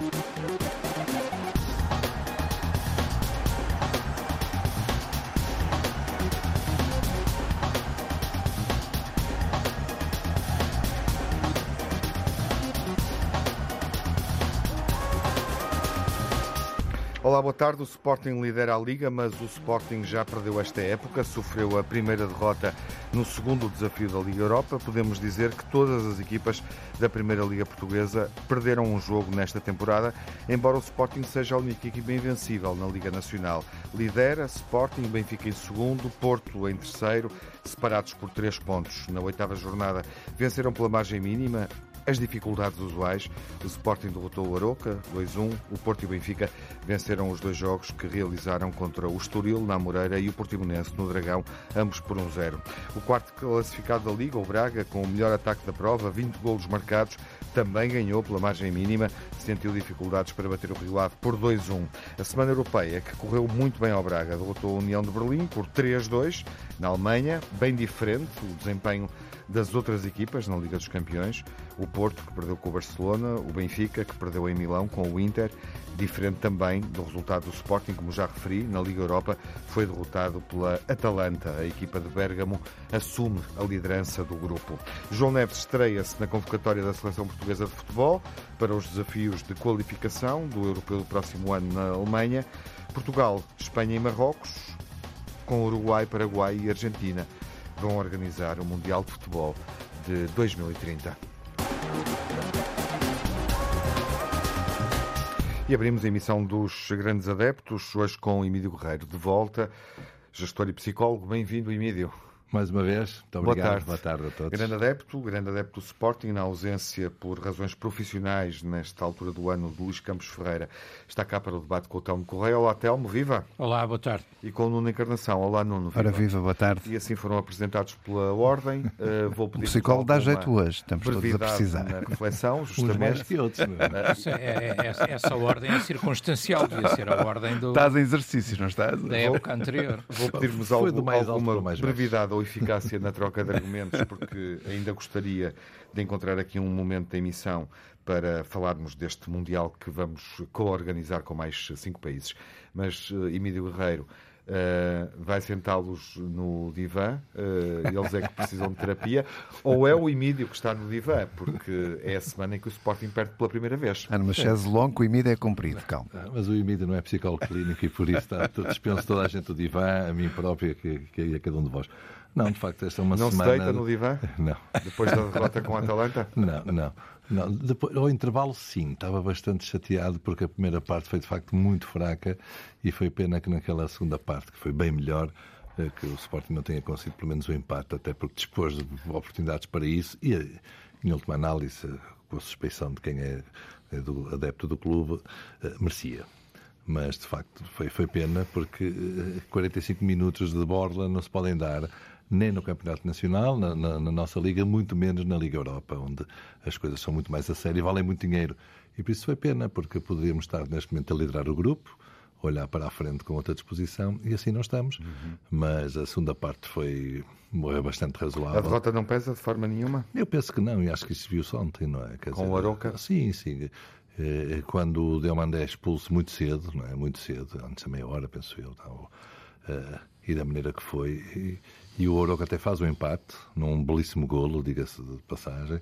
Thank you. Olá, boa tarde. O Sporting lidera a Liga, mas o Sporting já perdeu esta época, sofreu a primeira derrota no segundo desafio da Liga Europa. Podemos dizer que todas as equipas da Primeira Liga Portuguesa perderam um jogo nesta temporada, embora o Sporting seja a única equipa invencível na Liga Nacional. Lidera Sporting, Benfica em segundo, Porto em terceiro, separados por três pontos. Na oitava jornada venceram pela margem mínima as dificuldades usuais. O Sporting derrotou o Aroca 2-1. O Porto e o Benfica venceram os dois jogos que realizaram contra o Estoril na Moreira e o Portimonense no Dragão, ambos por 1-0. O quarto classificado da Liga, o Braga, com o melhor ataque da prova, 20 golos marcados, também ganhou pela margem mínima, sentiu dificuldades para bater o Rio Ave por 2-1. A semana europeia, que correu muito bem ao Braga, derrotou a União de Berlim por 3-2 na Alemanha, bem diferente o desempenho das outras equipas na Liga dos Campeões. O Porto, que perdeu com o Barcelona, o Benfica, que perdeu em Milão com o Inter, diferente também do resultado do Sporting, como já referi, na Liga Europa, foi derrotado pela Atalanta. A equipa de Bérgamo assume a liderança do grupo. João Neves estreia-se na convocatória da Seleção Portuguesa de Futebol para os desafios de qualificação do Europeu do próximo ano na Alemanha. Portugal, Espanha e Marrocos, com Uruguai, Paraguai e Argentina vão organizar o Mundial de Futebol de 2030. E abrimos a emissão dos grandes adeptos, hoje com Emílio Guerreiro de volta, gestor e psicólogo. Bem-vindo, Emílio mais uma vez. Muito obrigado. Boa tarde. Boa tarde a todos. Grande adepto, grande adepto do Sporting, na ausência por razões profissionais nesta altura do ano de Luís Campos Ferreira. Está cá para o debate com o Telmo Correia. Olá, Telmo, viva. Olá, boa tarde. E com o Nuno Encarnação. Olá, Nuno. Viva. Ora, viva, boa tarde. E assim foram apresentados pela Ordem. Uh, vou pedir o psicólogo dá jeito hoje, estamos todos a precisar. na reflexão, justamente. que outros, é? é, é, essa ordem é circunstancial, devia ser a ordem do... Estás em exercícios, não estás? Da época anterior. Vou pedir-vos alguma, alguma brevidade ou eficácia na troca de argumentos, porque ainda gostaria de encontrar aqui um momento da emissão para falarmos deste Mundial que vamos co-organizar com mais cinco países. Mas, uh, Emílio Guerreiro, Uh, vai sentá-los no divã, uh, eles é que precisam de terapia, ou é o Emílio que está no divã, porque é a semana em que o Sporting perde pela primeira vez. Ah, mas chaise longo, o Emílio é comprido, calma. Ah, mas o Emílio não é psicólogo clínico e por isso está, dispenso toda a gente do divã, a mim próprio que, que a cada um de vós. Não, de facto, esta é uma não semana... Não se deita no divã? Não. Depois da derrota com a Atalanta? Não, não. Não. Depois, ao intervalo, sim. Estava bastante chateado porque a primeira parte foi, de facto, muito fraca e foi pena que naquela segunda parte, que foi bem melhor, eh, que o Sporting não tenha conseguido pelo menos o empate, até porque dispôs de oportunidades para isso e, em última análise, com a suspeição de quem é, é do, adepto do clube, eh, merecia mas de facto foi, foi pena porque 45 eh, minutos de borla não se podem dar nem no Campeonato Nacional, na, na, na, nossa Liga, muito menos na Liga Europa, onde as coisas são muito mais a sério e valem muito dinheiro. E por isso foi pena, porque poderíamos estar neste momento a liderar o grupo, olhar para a frente com outra disposição, e assim não estamos. Uhum. Mas a segunda parte foi morreu bastante razoável. A derrota não pesa de forma nenhuma? Eu penso que não, e acho que isso viu-se ontem, não é? Quer com dizer, o Aroca? Sim, sim. Eh, quando o Delmandé é expulso muito cedo, não é? Muito cedo, antes da meia hora, penso eu, não, uh, e da maneira que foi. E, e o Oroca até faz o um empate, num belíssimo golo, diga-se de passagem.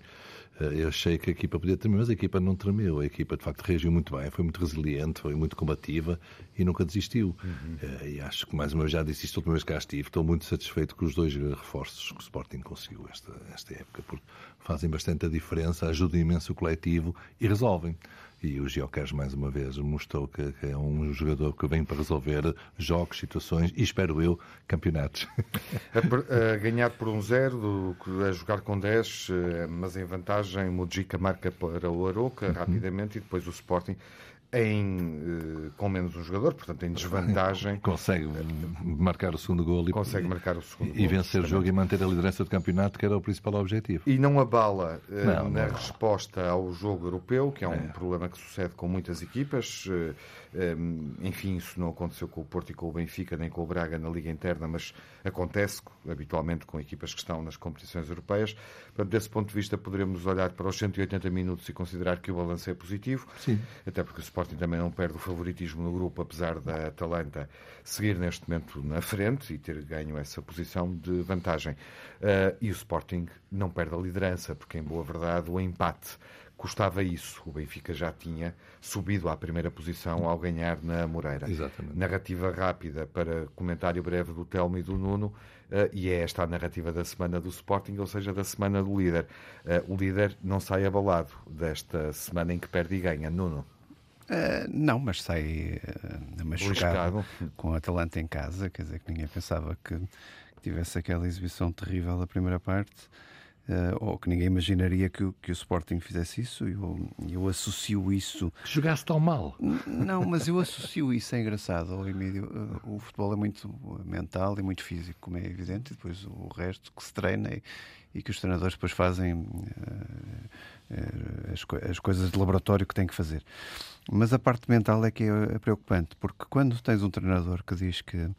Eh, eu achei que a equipa podia tremer, mas a equipa não tremeu. A equipa, de facto, reagiu muito bem, foi muito resiliente, foi muito combativa e nunca desistiu. Uhum. Eh, e acho que, mais uma vez, já disse isto a última vez que cá estive, estou muito satisfeito com os dois reforços que o Sporting conseguiu esta, esta época, porque fazem bastante a diferença, ajudam imenso o coletivo e resolvem. E o Geocas, mais uma vez, mostrou que, que, é um jogador que vem para resolver jogos, situações e, espero eu, campeonatos. A, a ganhar por um zero, a jogar com 10, eh, mas em vantagem, Mujica marca para o Aroca uhum. rapidamente e depois o Sporting em, eh, com menos um jogador, portanto em desvantagem. Consegue marcar o segundo gol e, consegue marcar o segundo e, e vencer o jogo e manter a liderança do campeonato, que era o principal objetivo. E não abala eh, não, na não. resposta ao jogo europeu, que é um é. problema que que sucede com muitas equipas. Enfim, isso não aconteceu com o Porto e com o Benfica, nem com o Braga na Liga Interna, mas acontece habitualmente com equipas que estão nas competições europeias. Portanto, desse ponto de vista, poderemos olhar para os 180 minutos e considerar que o balanço é positivo, Sim. até porque o Sporting também não perde o favoritismo no grupo, apesar da Atalanta seguir neste momento na frente e ter ganho essa posição de vantagem. Uh, e o Sporting não perde a liderança, porque, em boa verdade, o empate custava isso. O Benfica já tinha subido à primeira posição ao ganhar na Moreira. Exatamente. Narrativa rápida para comentário breve do Telmo e do Nuno, uh, e é esta a narrativa da semana do Sporting, ou seja, da semana do líder. Uh, o líder não sai abalado desta semana em que perde e ganha. Nuno. Uh, não, mas sai uh, machucado com a Atalanta em casa, quer dizer que ninguém pensava que tivesse aquela exibição terrível da primeira parte. Uh, ou que ninguém imaginaria que, que o Sporting fizesse isso, e eu, eu associo isso. Que jogasse tão mal. Não, mas eu associo isso, é engraçado, ao Emílio. Uh, o futebol é muito mental e muito físico, como é evidente, e depois o resto que se treina e, e que os treinadores depois fazem uh, as, as, coisas de laboratório que têm que fazer. Mas a parte mental é que é preocupante, porque quando tens um treinador que diz que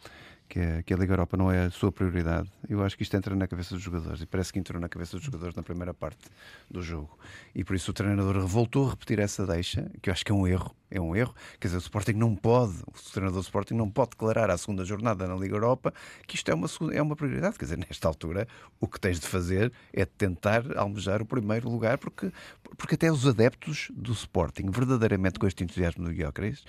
que, é, que a Liga Europa não é a sua prioridade. Eu acho que isto entra na cabeça dos jogadores e parece que entrou na cabeça dos jogadores na primeira parte do jogo. E por isso o treinador voltou a repetir essa deixa, que eu acho que é um erro. É um erro. Quer dizer, o Sporting não pode, o treinador do Sporting não pode declarar à segunda jornada na Liga Europa que isto é uma, é uma prioridade. Quer dizer, nesta altura, o que tens de fazer é tentar almejar o primeiro lugar, porque, porque até os adeptos do Sporting, verdadeiramente com este entusiasmo do Guiocres,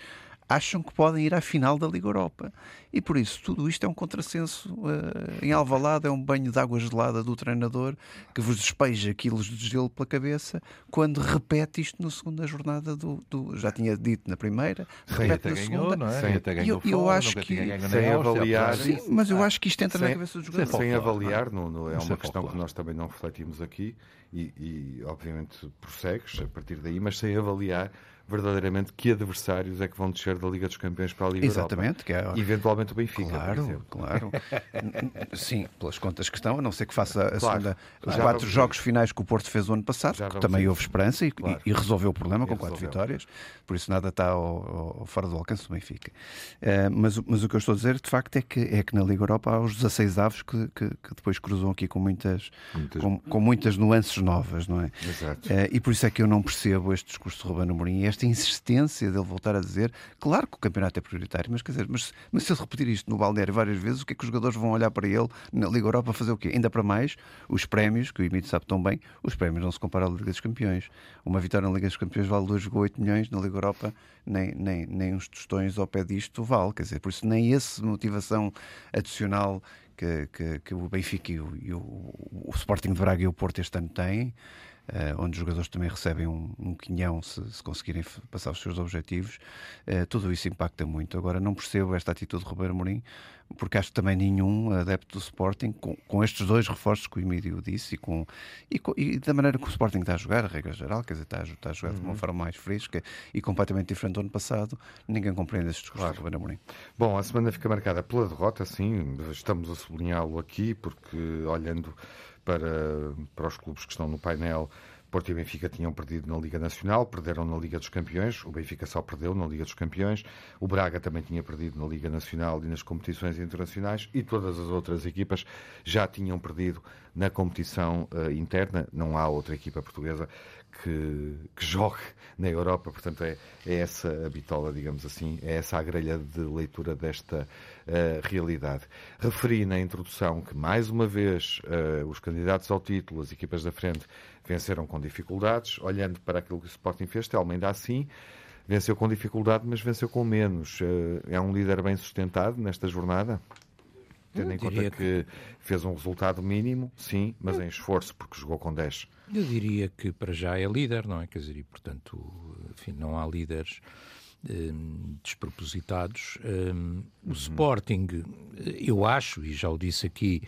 acham que podem ir à final da Liga Europa. E por isso, tudo isto é um contrassenso uh, em Alvalade, é um banho de água gelada do treinador que vos despeja quilos de gelo pela cabeça quando repete isto na segunda jornada do. do já tinha dito na primeira, repete na ganhou, segunda. Não é? até ganhou eu, eu acho que. Sem avaliar. Sim, mas eu acho que isto entra sem, na cabeça dos jogadores. Sem avaliar, não, não é uma questão que nós também não refletimos aqui e, e obviamente prossegues a partir daí, mas sem avaliar verdadeiramente que adversários é que vão descer da Liga dos Campeões para a Liga Exatamente, Europa. Que é... Eventualmente o Benfica, claro, Claro, Sim, pelas contas que estão, a não ser que faça a claro, segunda, os quatro jogos finais que o Porto fez o ano passado, que também houve esperança e, claro. e, resolveu o problema com quatro vitórias, por isso nada está ao, ao, fora do alcance do Benfica. Uh, mas, mas o que eu estou a dizer, de facto, é que, é que na Liga Europa há os 16 avos que, que, que depois cruzam aqui com muitas, muitas... Com, com, muitas nuances novas, não é? Exato. Uh, e por isso é que eu não percebo este discurso de Ruben Amorim, esta insistência dele voltar a dizer, claro que o campeonato é prioritário, mas quer dizer, mas, mas se ele repetir isto no balneário várias vezes, o que é que os jogadores vão olhar para ele na Liga Europa fazer o quê? Ainda para mais, os prémios, que o Emílio sabe tão bem, os prémios não se comparam à Liga dos Campeões. Uma vitória na Liga dos Campeões vale 2,8 milhões, na Liga Europa nem, nem, nem uns tostões ao pé disto vale, quer dizer, por isso nem essa motivação adicional que, que, que o Benfica e o, e o, o Sporting de Braga e o Porto este ano têm, onde os jogadores também recebem um, um quinhão se, se, conseguirem passar os seus objetivos, uh, tudo isso impacta muito. Agora, não percebo esta atitude de Roberto Mourinho, porque acho que também nenhum adepto do Sporting, com, com estes dois reforços que o Emílio disse e, com, e, com, e, da maneira que o Sporting está a jogar, a regra geral, quer dizer, está a, está a jogar uhum. de uma uhum. forma mais fresca e completamente diferente do ano passado, ninguém compreende estes discurso claro. de Roberto Mourinho. Bom, a semana fica marcada pela derrota, sim, estamos a sublinhá-lo aqui, porque olhando para, para os clubes que estão no painel. Porto e Benfica tinham perdido na Liga Nacional, perderam na Liga dos Campeões, o Benfica só perdeu na Liga dos Campeões, o Braga também tinha perdido na Liga Nacional e nas competições internacionais e todas as outras equipas já tinham perdido na competição uh, interna. Não há outra equipa portuguesa que, que jogue na Europa, portanto é, é, essa a bitola, digamos assim, é essa a grelha de leitura desta uh, realidade. Referi na introdução que, mais uma vez, uh, os candidatos ao título, as equipas da frente, venceram com dificuldades. Olhando para aquilo que o Sporting fez, Telma ainda assim venceu com dificuldade, mas venceu com menos. Uh, é um líder bem sustentado nesta jornada? Tendo em conta que... que fez um resultado mínimo, sim, mas em esforço, porque jogou com 10. Eu diria que para já é líder, não é? Quer dizer, e portanto, enfim, não há líderes um, despropositados. Um, o uhum. Sporting, eu acho, e já o disse aqui,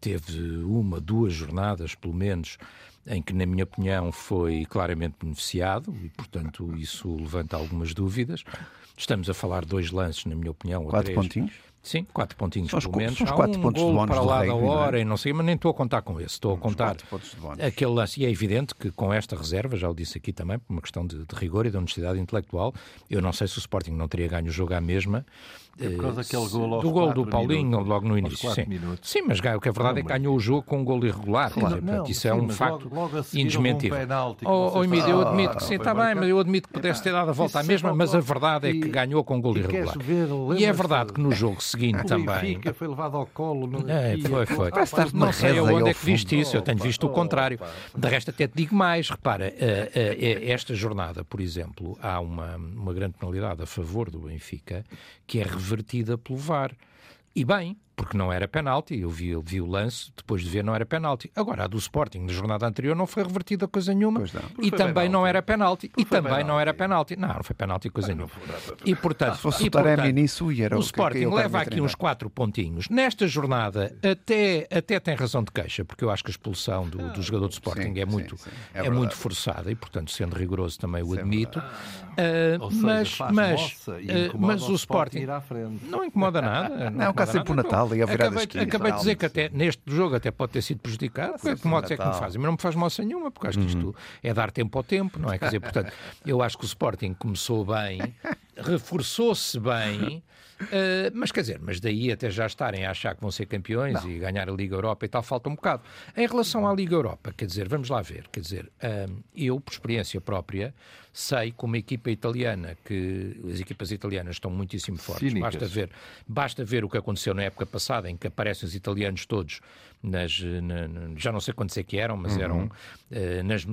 teve uma, duas jornadas, pelo menos, em que, na minha opinião, foi claramente beneficiado e, portanto, isso levanta algumas dúvidas. Estamos a falar de dois lances, na minha opinião. Quatro três, pontinhos? Sim, quatro pontinhos São os pelo menos. são os Há quatro um pontos de bónus para lá da não é? hora e não sei, mas nem estou a contar com esse. Estou a contar aquele lance. E é evidente que com esta reserva, já o disse aqui também, por uma questão de, de rigor e de honestidade intelectual, eu não sei se o Sporting não teria ganho o jogo à mesma. É por causa eh, daquele se- gol aos do gol do Paulinho, minutos. logo no início. Sim. minutos. sim, mas o que é verdade é que ganhou o jogo com um gol irregular. Claro, dizer, portanto, não, isso é sim, um mas facto logo- logo um indesmentível. penalti que Oh, não oh, Emílio, eu Ah, admito que não sim, está bem, mas eu admito que pudesse ter dado a volta à Isso mesma, é mas a verdade é que ganhou com um gol irregular. E é verdade que no jogo seguinte O também. Benfica foi levado ao colo. no- É, foi, foi. Ah, Parece estar numa Não sei ao é que viste isso, eu tenho Opa, visto o contrário. opa. De resto, até te digo mais, repara, eh, eh, eh, esta jornada, por exemplo, há uma, uma grande penalidade a favor do Benfica que é revertida pelo VAR. E bem, porque não era penalti, eu vi, vi o lance, depois de ver não era penalti. Agora, a do Sporting, na jornada anterior, não foi revertida coisa nenhuma Pois não. e também não penalti. era penalti. E também não era penalti. penalti. Não, não foi penalti coisa nenhuma. E portanto, Se fosse e, portanto, nisso, e era o o que- Sporting leva aqui uns quatro pontinhos. Nesta jornada, até, até tem razão de queixa, porque eu acho que a expulsão do, do jogador do Sporting sim, é, muito, sim, sim. É é, muito forçada e, portanto, sendo rigoroso também o é admito. Ah, Ou seja, mas mas, ah, incomoda mas o Sporting ir à frente. não incomoda nada. Não, cá incomoda sempre o. Natal e a virada acabei, esquina, acabei de dizer que até neste jogo até pode ter sido prejudicado. Porque que modos é que me fazem? Mas não me faz moça nenhuma, porque acho que isto é dar tempo ao tempo, não é? Quer dizer, portanto, eu acho que o Sporting começou bem, reforçou-se bem. eh, mas quer dizer, mas daí até já estarem a achar que vão ser campeões e ganhar a Liga Europa e tal, falta um bocado. Em relação à Liga Europa, quer dizer, vamos lá ver, quer dizer, hum, eu, por experiência própria, sei que uma equipa italiana, que as equipas italianas estão muitíssimo fortes, Cínicas. basta ver, basta ver o que aconteceu na época passada, em que aparecem os italianos todos nas, na- já não sei quantos é que eram, mas eram, eh, nas,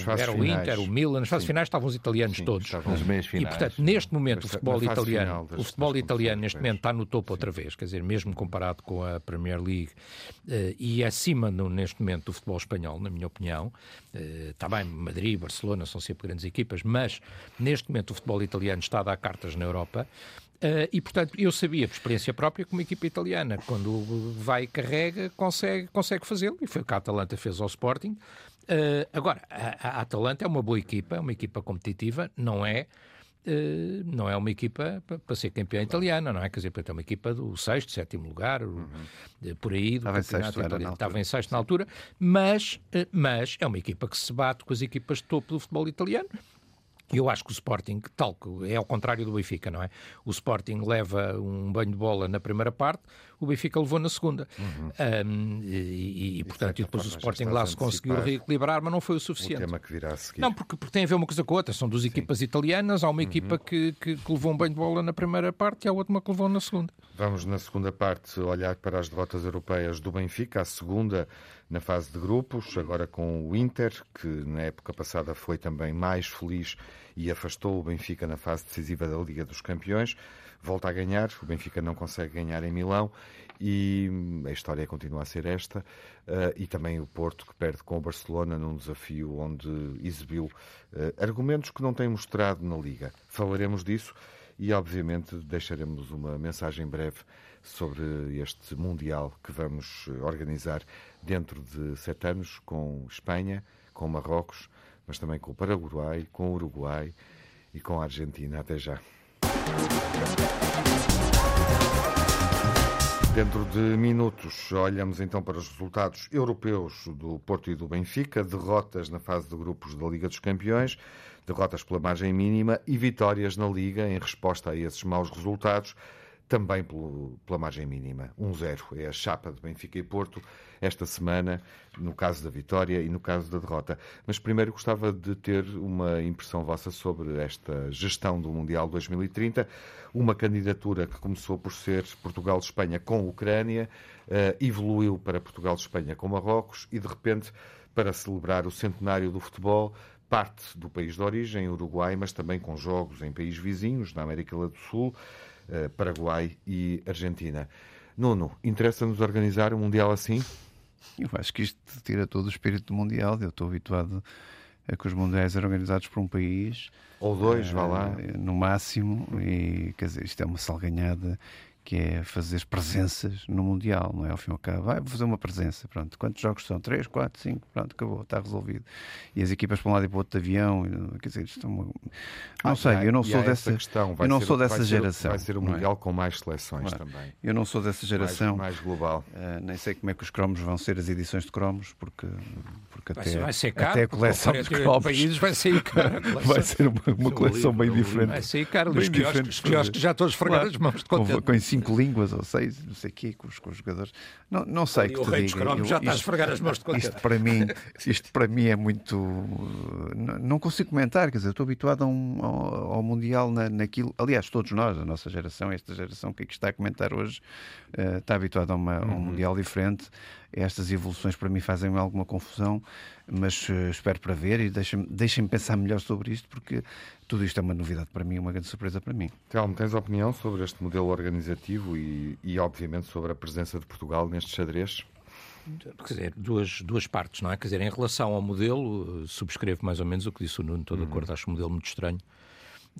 fases era o finais. Inter, o Milan, nas fases finais estavam os italianos Sim, todos. estavam meias E, finais. portanto, neste momento, o futebol italiano, das- o futebol italiano neste momento está no topo outra vez, quer dizer, mesmo comparado com a Premier League eh, e acima no- neste momento do futebol espanhol, na minha opinião. Eh, Está bem, Madrid, Barcelona são sempre grandes equipas, mas neste momento o futebol italiano está a dar cartas na Europa. Eh, e, portanto, eu sabia, por experiência própria, que uma equipa italiana, quando vai e carrega, consegue, consegue fazê-lo. E foi o que a Atalanta fez ao Sporting. Eh, agora, a, a Atalanta é uma boa equipa, é uma equipa competitiva, não é eh, não é uma equipa pa- para ser campeã italiana, não é? Quer dizer, é uma equipa do sexto, sétimo lugar, eh, por aí, do Uhum. Estava em campeonato italiano. Estava em sexto na altura, mas, mas é uma equipa que se bate com as equipas de topo do futebol italiano. Eu acho que o Sporting, tal que é ao contrário do Benfica, não é? O Sporting leva um banho de bola na primeira parte, o Benfica levou na segunda. Um, e, e- portanto, e depois o Sporting lá se conseguiu reequilibrar, mas não foi o O suficiente. tema que virá a seguir. Não, porque, porque tem a ver uma coisa com a outra. São duas equipas italianas, há uma equipa que, que, que levou um banho de bola na primeira parte e há outra que levou na segunda. Vamos, na segunda parte, olhar para as derrotas europeias do Benfica, a segunda na fase de grupos, agora com o Inter, que na época passada foi também mais feliz e afastou o Benfica na fase decisiva da Liga dos Campeões. Volta a ganhar, o Benfica não consegue ganhar em Milão e a história continua a ser esta. eh, e também o Porto, que perde com o Barcelona num desafio onde exibiu eh, argumentos que não tem mostrado na Liga. Falaremos disso e, obviamente, deixaremos uma mensagem breve sobre este Mundial que vamos eh, organizar dentro de sete anos com Espanha, com Marrocos, mas também com o Paraguai, com o Uruguai e com a Argentina. Até já. Dentro de minutos, olhamos então para os resultados europeus do Porto e do Benfica, derrotas na fase de grupos da Liga dos Campeões, derrotas pela margem mínima e vitórias na Liga em resposta a esses maus resultados, também pelo- pela margem mínima. 1-0 é a chapa de Benfica e Porto esta semana, no caso da vitória e no caso da derrota. Mas primeiro gostava de ter uma impressão vossa sobre esta gestão do Mundial 2030, uma candidatura que começou por ser Portugal-Espanha com Ucrânia, eh, evoluiu para Portugal-Espanha com Marrocos e de repente para celebrar o centenário do futebol parte do país de origem, Uruguai, mas também com jogos em países vizinhos, na América do Sul, Paraguai e Argentina. Nuno, interessa-nos organizar um Mundial assim? Eu acho que isto tira todo o espírito do Mundial. Eu estou habituado a que os Mundiais eram organizados por um país. Ou dois, vá lá. eh, No máximo. E, quer dizer, isto é uma salganhada que é fazer presenças no Mundial, não é? Ao fim e ao cabo, vai fazer uma presença, pronto. Quantos jogos são? Três, quatro, cinco, pronto, acabou, está resolvido. E as equipas para um lado e para o outro de avião, quer dizer, isto é uma... não ah, sei, há, eu não sou dessa, questão. eu não ser, sou dessa vai geração. Vai ser o é? Mundial é? com mais seleções claro. também. Eu não sou dessa geração. Mais, mais global. Uh, nem sei como é que os cromos vão ser as edições de cromos, porque, porque vai até, vai ser caro, até a coleção dos cromos países vai ser caro. vai ser uma, uma coleção bem diferente. Vai ser caro. Os quiosques já todos fregar as mãos de com, com cinco línguas ou seis, não sei o quê, com os, com os jogadores. Não, não sei e que o te rei diga. dos cromos já está a esfregar as mãos de. Isto para mim, isto para mim é muito. Não, não consigo comentar, quer dizer, estou habituado a um, ao, ao Mundial na, naquilo. Aliás, todos nós, a nossa geração, esta geração que aqui está a comentar hoje, uh, está habituado a, uma, a um uhum. Mundial diferente. Estas evoluções para mim fazem alguma confusão, mas uh, espero para ver e deixem-me deixem pensar melhor sobre isto, porque tudo isto é uma novidade para mim, uma grande surpresa para mim. Telmo, tens opinião sobre este modelo organizativo e, e, obviamente, sobre a presença de Portugal neste xadrez? Quer dizer, duas, duas partes, não é? Quer dizer, em relação ao modelo, subscrevo mais ou menos o que disse o Nuno, estou de acordo, uhum. acho o modelo muito estranho.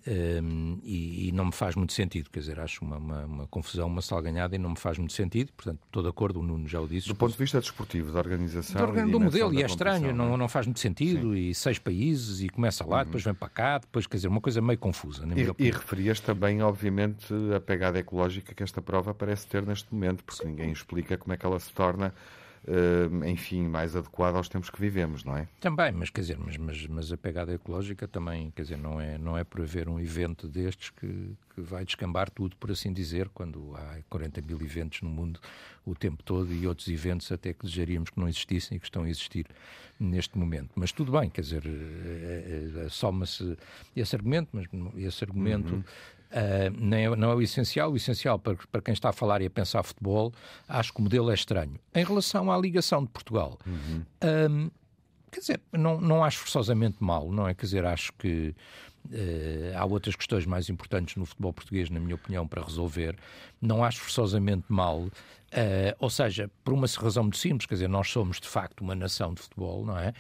Um, e, e, não me faz muito sentido, quer dizer, acho uma, uma, uma, confusão, uma salganhada e não me faz muito sentido, portanto, estou de acordo, o Nuno já o disse. Do ponto de vista desportivo, da organização. Do, do modelo, e é estranho, não, é? não faz muito sentido, Sim. e seis países, e começa lá, uhum. depois vem para cá, depois, quer dizer, uma coisa meio confusa. Na e, e referias também, obviamente, a pegada ecológica que esta prova parece ter neste momento, porque Sim. ninguém explica como é que ela se torna enfim, mais adequado aos tempos que vivemos, não é? Também, mas quer dizer, mas, mas, mas a pegada ecológica também, quer dizer, não é, não é por haver um evento destes que, que vai descambar tudo, por assim dizer, quando há 40 mil eventos no mundo o tempo todo e outros eventos até que desejaríamos que não existissem e que estão a existir neste momento. Mas tudo bem, quer dizer, é, é, soma-se esse argumento, mas esse argumento uhum. Uh, não, é, não, é, o essencial. O essencial para, para, quem está a falar e a pensar futebol, acho que o modelo é estranho. Em relação à ligação de Portugal, uhum. um, quer dizer, não, não acho forçosamente mal, não é? Quer dizer, acho que Uh, há outras questões mais importantes no futebol português, na minha opinião, para resolver. Não acho forçosamente mal, uh, ou seja, por uma razão muito simples, quer dizer, nós somos de facto uma nação de futebol, não é?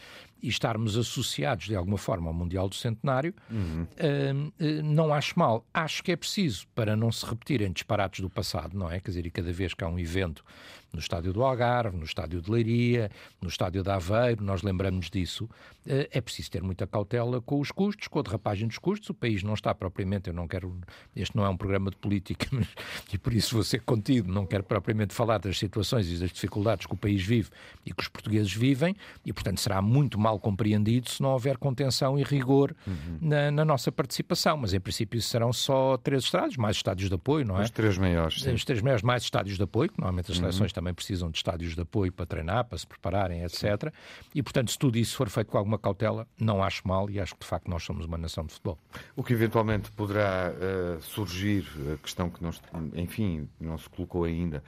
e estarmos associados de alguma forma ao Mundial do Centenário, uhum. uh, não acho mal. Acho que é preciso para não se repetirem disparates do passado, não é? Quer dizer, e cada vez que há um evento no estádio do Algarve, no estádio de Leiria, no estádio de Aveiro, nós lembramos disso, é preciso ter muita cautela com os custos, com a derrapagem dos custos. O país não está propriamente, eu não quero, este não é um programa de política, mas, e por isso vou ser contido, não quero propriamente falar das situações e das dificuldades que o país vive e que os portugueses vivem, e portanto será muito mal compreendido se não houver contenção e rigor uhum. na, na, nossa participação. Mas em princípio serão só três estádios, mais estádios de apoio, não é? Os três maiores. Sim. Os três maiores, mais estádios de apoio, que normalmente as uhum. seleções também precisam de estádios de apoio para treinar, para se prepararem, etc. Sim. E portanto, se tudo isso for feito com alguma cautela, não acho mal e acho que de facto nós somos uma nação de futebol. O que eventualmente poderá uh, surgir, a questão que não, enfim, não se colocou ainda,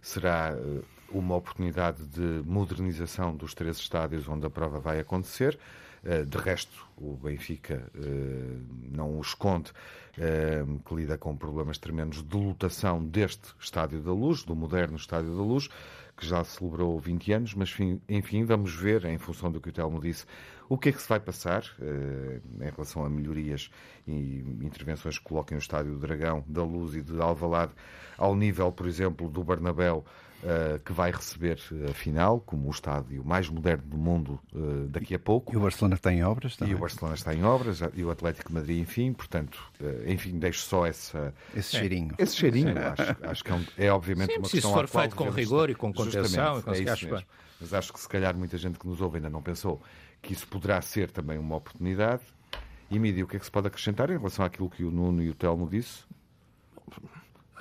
será. Uh, uma oportunidade de modernização dos três estádios onde a prova vai acontecer. Eh, de resto, o Benfica eh, não o esconde, eh, que lida com problemas tremendos de lotação deste Estádio da Luz, do moderno Estádio da Luz, que já celebrou 20 anos, mas enfim, vamos ver, em função do que o Telmo disse, o que é que se vai passar em relação a melhorias e intervenções que coloquem o Estádio do Dragão, da Luz e de Alvalade ao nível, por exemplo, do Bernabéu uh, que vai receber a final, como o estádio mais moderno do mundo uh, daqui a pouco. E o Barcelona está em obras também. E o Barcelona está em obras, e o Atlético de Madrid, enfim, portanto, uh, enfim, deixo só essa... Esse cheirinho. Esse cheirinho, acho, acho, que é, um, é obviamente Sim, uma questão... Se for feito com rigor e com contenção... É isso mesmo. Mas acho que se calhar muita gente que nos ouve ainda não pensou que isso poderá ser também uma oportunidade. E Mídia, o que é que se pode acrescentar em relação àquilo que o Nuno e o Telmo disse?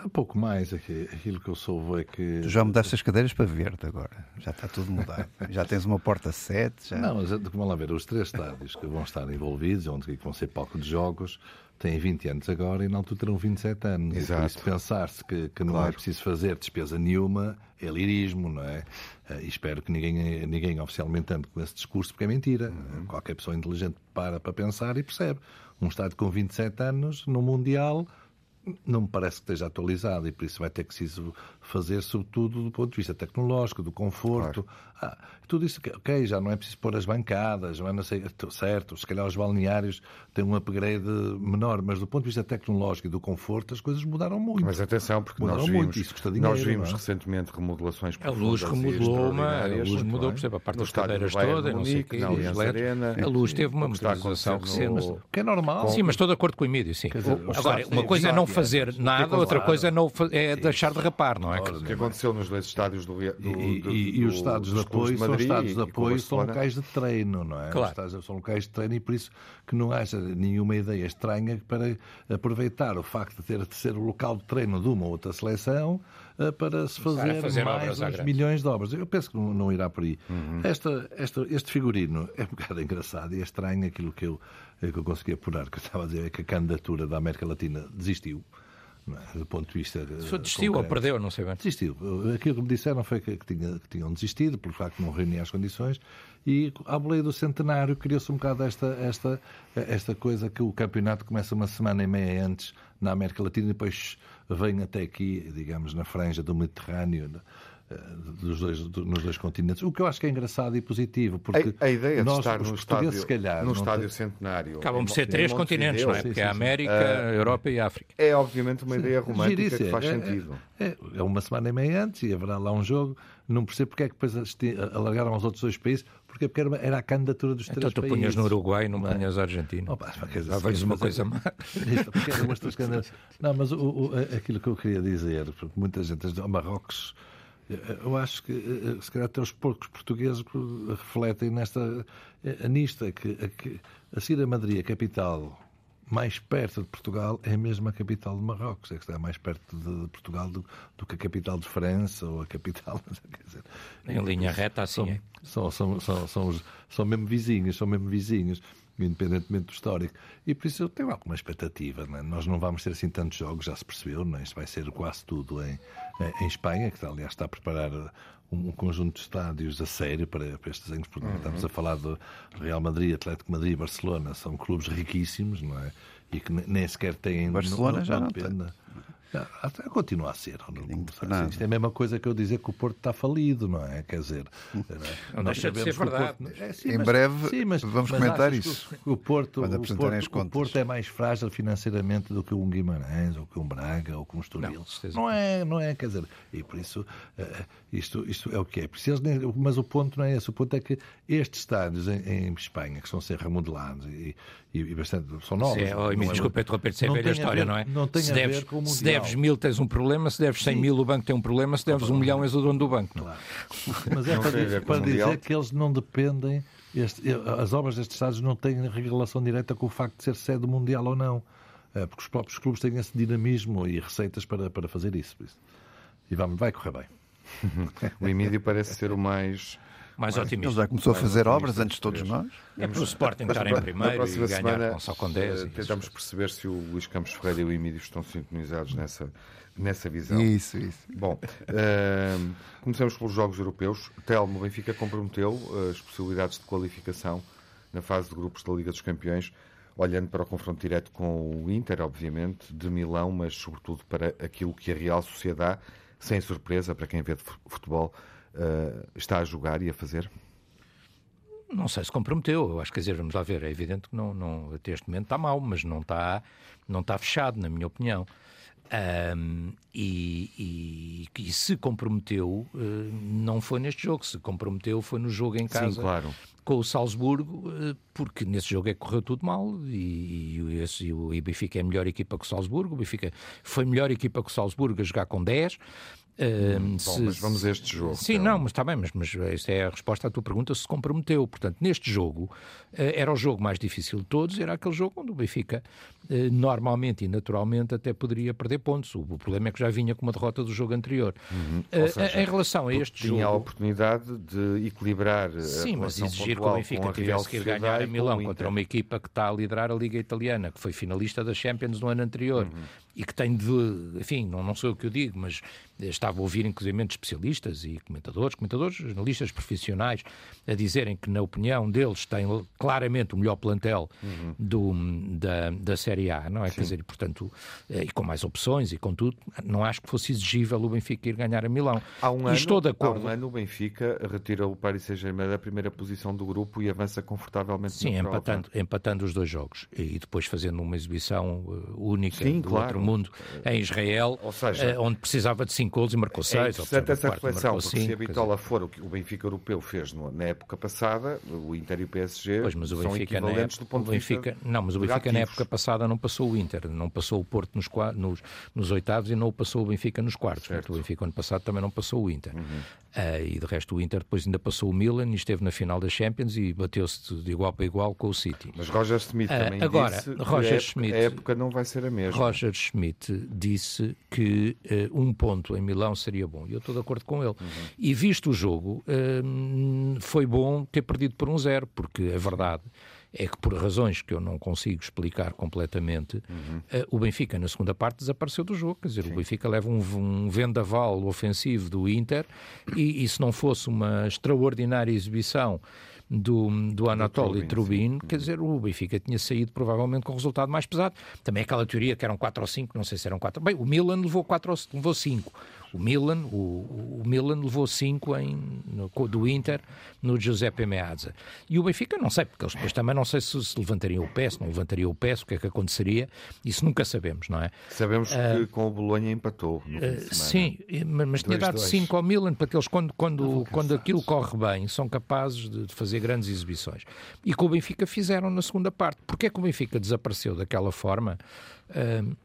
Um pouco mais. Aquilo que eu soube é que. Tu já mudaste as cadeiras para verde agora. Já está tudo mudado. já tens uma porta 7. Já... Não, mas vamos lá ver. Os três estádios que vão estar envolvidos, onde vão ser palco de jogos, têm 20 anos agora e na altura terão 27 anos. Exato. E por isso pensar-se que, que não é claro. é preciso fazer despesa nenhuma é lirismo, não é? Eh, e espero que ninguém, ninguém oficialmente ande com esse discurso, porque é mentira. Uhum. Qualquer pessoa inteligente para para pensar e percebe. Um estádio com 27 anos, no Mundial não me parece que esteja atualizado e por isso vai ter que se fazer, sobretudo do ponto de vista tecnológico, do conforto. Claro. Ah, tudo isso, ok, já não é preciso pôr as bancadas, não é, não sei, certo, se calhar os balneários têm um upgrade menor, mas do ponto de vista tecnológico e do conforto as coisas mudaram muito. Mas atenção, porque mudaram nós vimos, dinheiro, nós vimos é? recentemente remodelações A luz remodelou uma, a luz mudou, por exemplo, a parte das cadeiras toda, não sei que, a luz teve uma modernização recente. Que é normal. Sim, mas estou de acordo com o Emílio, sim. Agora, uma coisa é não fazer nada, outra coisa é, não, é deixar de rapar, não é? O que aconteceu nos dois estádios do, do, e, do, e, e os estados de apoio são estados de apoio são locais de treino, não é? Claro. Os são locais de treino e por isso que não haja nenhuma ideia estranha para aproveitar o facto de ter de ser o local de treino de uma ou outra seleção eh, para se fazer, fazer mais uns milhões de obras. Eu penso que não, não irá por aí. Uhum. Esta, esta, este figurino é um bocado engraçado e é estranho aquilo que eu, que eu consegui apurar, que eu estava a dizer é que a candidatura da América Latina desistiu. Do ponto de vista. Só desistiu concreto. ou perdeu, não sei bem. Desistiu. Aquilo que me disseram foi que, que, tinha, que tinham desistido, pelo facto de não reunir as condições, e à boleia do centenário criou-se um bocado esta, esta, esta coisa que o campeonato começa uma semana e meia antes na América Latina e depois vem até aqui, digamos, na franja do Mediterrâneo dos dois, nos dois continentes. O que eu acho que é engraçado e positivo, porque a, a ideia de estar no estádio, se calhar, no estádio centenário. Acabam de ser três continentes, não é? Porque é a América, a Europa e a África. É obviamente uma ideia romântica que faz é, sentido. É, é, é, uma semana e meia antes e haverá lá um jogo. Não percebo porque é que depois alargaram aos outros dois países, porque era, era a candidatura dos então, três tu países. punhas no Uruguai e não, punhas a Argentina. Opa, Já vejo uma coisa má. Não, mas o, o, aquilo que eu queria dizer, porque muita gente diz, Marrocos eu acho que, eh, se calhar, até os poucos portugueses refletem nesta, eh, nisto, é que, é que a Cira Madrid, a capital mais perto de Portugal, é mesmo a capital de Marrocos, é que está mais perto de Portugal do, do que a capital de França ou a capital. Dizer, em linha reta, assim são, é. São, são, são, são, os, são mesmo vizinhos, são mesmo vizinhos independentemente do histórico. E por isso eu tenho alguma expectativa. Não é? Nós não vamos ter assim tantos jogos, já se percebeu, não é? isto vai ser quase tudo em, em Espanha, que aliás está a preparar um, conjunto de estádios a sério para, para estes anos, porque uhum. estamos a falar de Real Madrid, Atlético Madrid e Barcelona, são clubes riquíssimos, não é? E que nem sequer têm. Barcelona não, já não pena. tem. Até continua a ser. Não, isto é a mesma coisa que eu dizer que o Porto está falido, não é? Quer dizer, não deixa de ser verdade. Porto... É, sim, em mas, breve sim, mas, vamos mas comentar isso. O Porto, o Porto, o Porto é mais frágil financeiramente do que um Guimarães, ou que um Braga, ou que um Estoril. Não, não, é, não é, quer dizer, e por isso uh, isto, isto é o que é. Preciso, mas o ponto não é esse. O ponto é que estes estádios em, em Espanha, que estão a ser remodelados e, e, e bastante, são novos. Sim, oh, me desculpe interromper, isso é velha história, ver, não é? Não tem se a deves, ver com. Se deves mil tens um problema, se deves 100 Sim. mil o banco tem um problema, se deves um milhão és o dono do banco. Claro. Mas é para, para dizer que eles não dependem, este, as obras destes Estados não têm relação direta com o facto de ser sede mundial ou não. É, porque os próprios clubes têm esse dinamismo e receitas para, para fazer isso. E vamos, vai correr bem. o Emílio parece ser o mais mais otimista. Ele já começou a fazer obras antes de todos nós. É para o Sporting estar em primeiro e ganhar com, só com 10. Uh, tentamos perceber se o Luís Campos Ferreira e o Emílio estão sintonizados nessa, nessa visão. Isso, isso. Bom, uh, começamos pelos Jogos Europeus. Telmo, Benfica comprometeu uh, as possibilidades de qualificação na fase de grupos da Liga dos Campeões, olhando para o confronto direto com o Inter, obviamente, de Milão, mas sobretudo para aquilo que a Real Sociedade, sem surpresa para quem vê de futebol, uh, está a jogar e a fazer? Não sei se comprometeu, eu acho que, dizer, vamos lá ver, é evidente que não, não, até este momento está mal, mas não está, não está fechado, na minha opinião. Um, e, e, e, se comprometeu, uh, não foi neste jogo, se comprometeu foi no jogo em casa Sim, claro. com o Salzburgo, uh, porque nesse jogo é que correu tudo mal e, e, esse, o Benfica é a melhor equipa que o Salzburgo, o Benfica foi melhor equipa que o Salzburgo a jogar com 10, Bom, se, mas vamos a este jogo. Sim, então. não, mas está bem, mas, mas esta é a resposta à tua pergunta, se comprometeu. Portanto, neste jogo, uh, era o jogo mais difícil de todos, era aquele jogo onde o Benfica, uh, normalmente e naturalmente, até poderia perder pontos. O, o, problema é que já vinha com uma derrota do jogo anterior. Uhum. Uh, seja, em relação a este tinha jogo... Tinha a oportunidade de equilibrar Sim, mas exigir que o Benfica tivesse que ir ganhar a Milão contra uma equipa que está a liderar a Liga Italiana, que foi finalista da Champions no ano anterior, uhum. e que tem de... Enfim, não, não sou eu que o digo, mas estava a ouvir inclusive especialistas e comentadores, comentadores, jornalistas profissionais, a dizerem que, na opinião deles, tem claramente o melhor plantel uhum. do, da, da Série A, não é? Sim. Quer dizer, portanto, eh, e com mais opções e com tudo, não acho que fosse exigível o Benfica ir ganhar a Milão. Há um, ano, estou de acordo. há um ano o Benfica retira o Paris Saint-Germain da primeira posição do grupo e avança confortavelmente Sim, empatando, empatando os dois jogos e depois fazendo uma exibição eh, única Sim, do claro. outro mundo em Israel, seja, eh, onde precisava de 5 gols e marcou 6. É interessante essa reflexão, porque cinco, se a Bitola dizer... for o que o Benfica europeu fez no, na época passada, o Inter e o PSG pois, mas o são Benfica equivalentes época, do ponto Benfica, de vista Não, mas o Benfica na época passada não passou o Inter, não passou o Porto nos, nos, nos oitavos e não passou o Benfica nos quartos. Certo. O Benfica ano passado também não passou o Inter. Uhum. Uh, e de resto o Inter depois ainda passou o Milan e esteve na final da Champions e bateu-se de igual para igual com o City. Mas Roger Smith uh, também agora, disse Roger que a época, Schmidt, a época não vai ser a mesma. Roger Schmidt disse que uh, um ponto em Milão seria bom. E eu estou de acordo com ele. Uhum. E visto o jogo, foi bom ter perdido por um zero, porque a verdade é que por razões que eu não consigo explicar completamente, uhum. uh, o Benfica na segunda parte desapareceu do jogo. Quer dizer, Sim. o Benfica leva um, um, vendaval ofensivo do Inter e, e se não fosse uma extraordinária exibição do, do Anatoly Trubin, quer dizer, o Benfica tinha saído provavelmente com o resultado mais pesado. Também aquela teoria que eram 4 ou 5, não sei se eram 4. Bem, o Milan levou 4 ou levou 5. O Milan, o, o Milan levou 5 do Inter no Giuseppe Meazza. E o Benfica, não sei, porque eles depois também não sei se, se levantariam o pé, se não levantariam o pé, o que é que aconteceria, isso nunca sabemos, não é? Sabemos uh, que com o Bolonha empatou no fim uh, Sim, mas, mas tinha dado 5 ao Milan, porque eles, quando, quando, quando aquilo corre bem, são capazes de, de, fazer grandes exibições. E com o Benfica fizeram na segunda parte. Porquê é que o Benfica desapareceu daquela forma?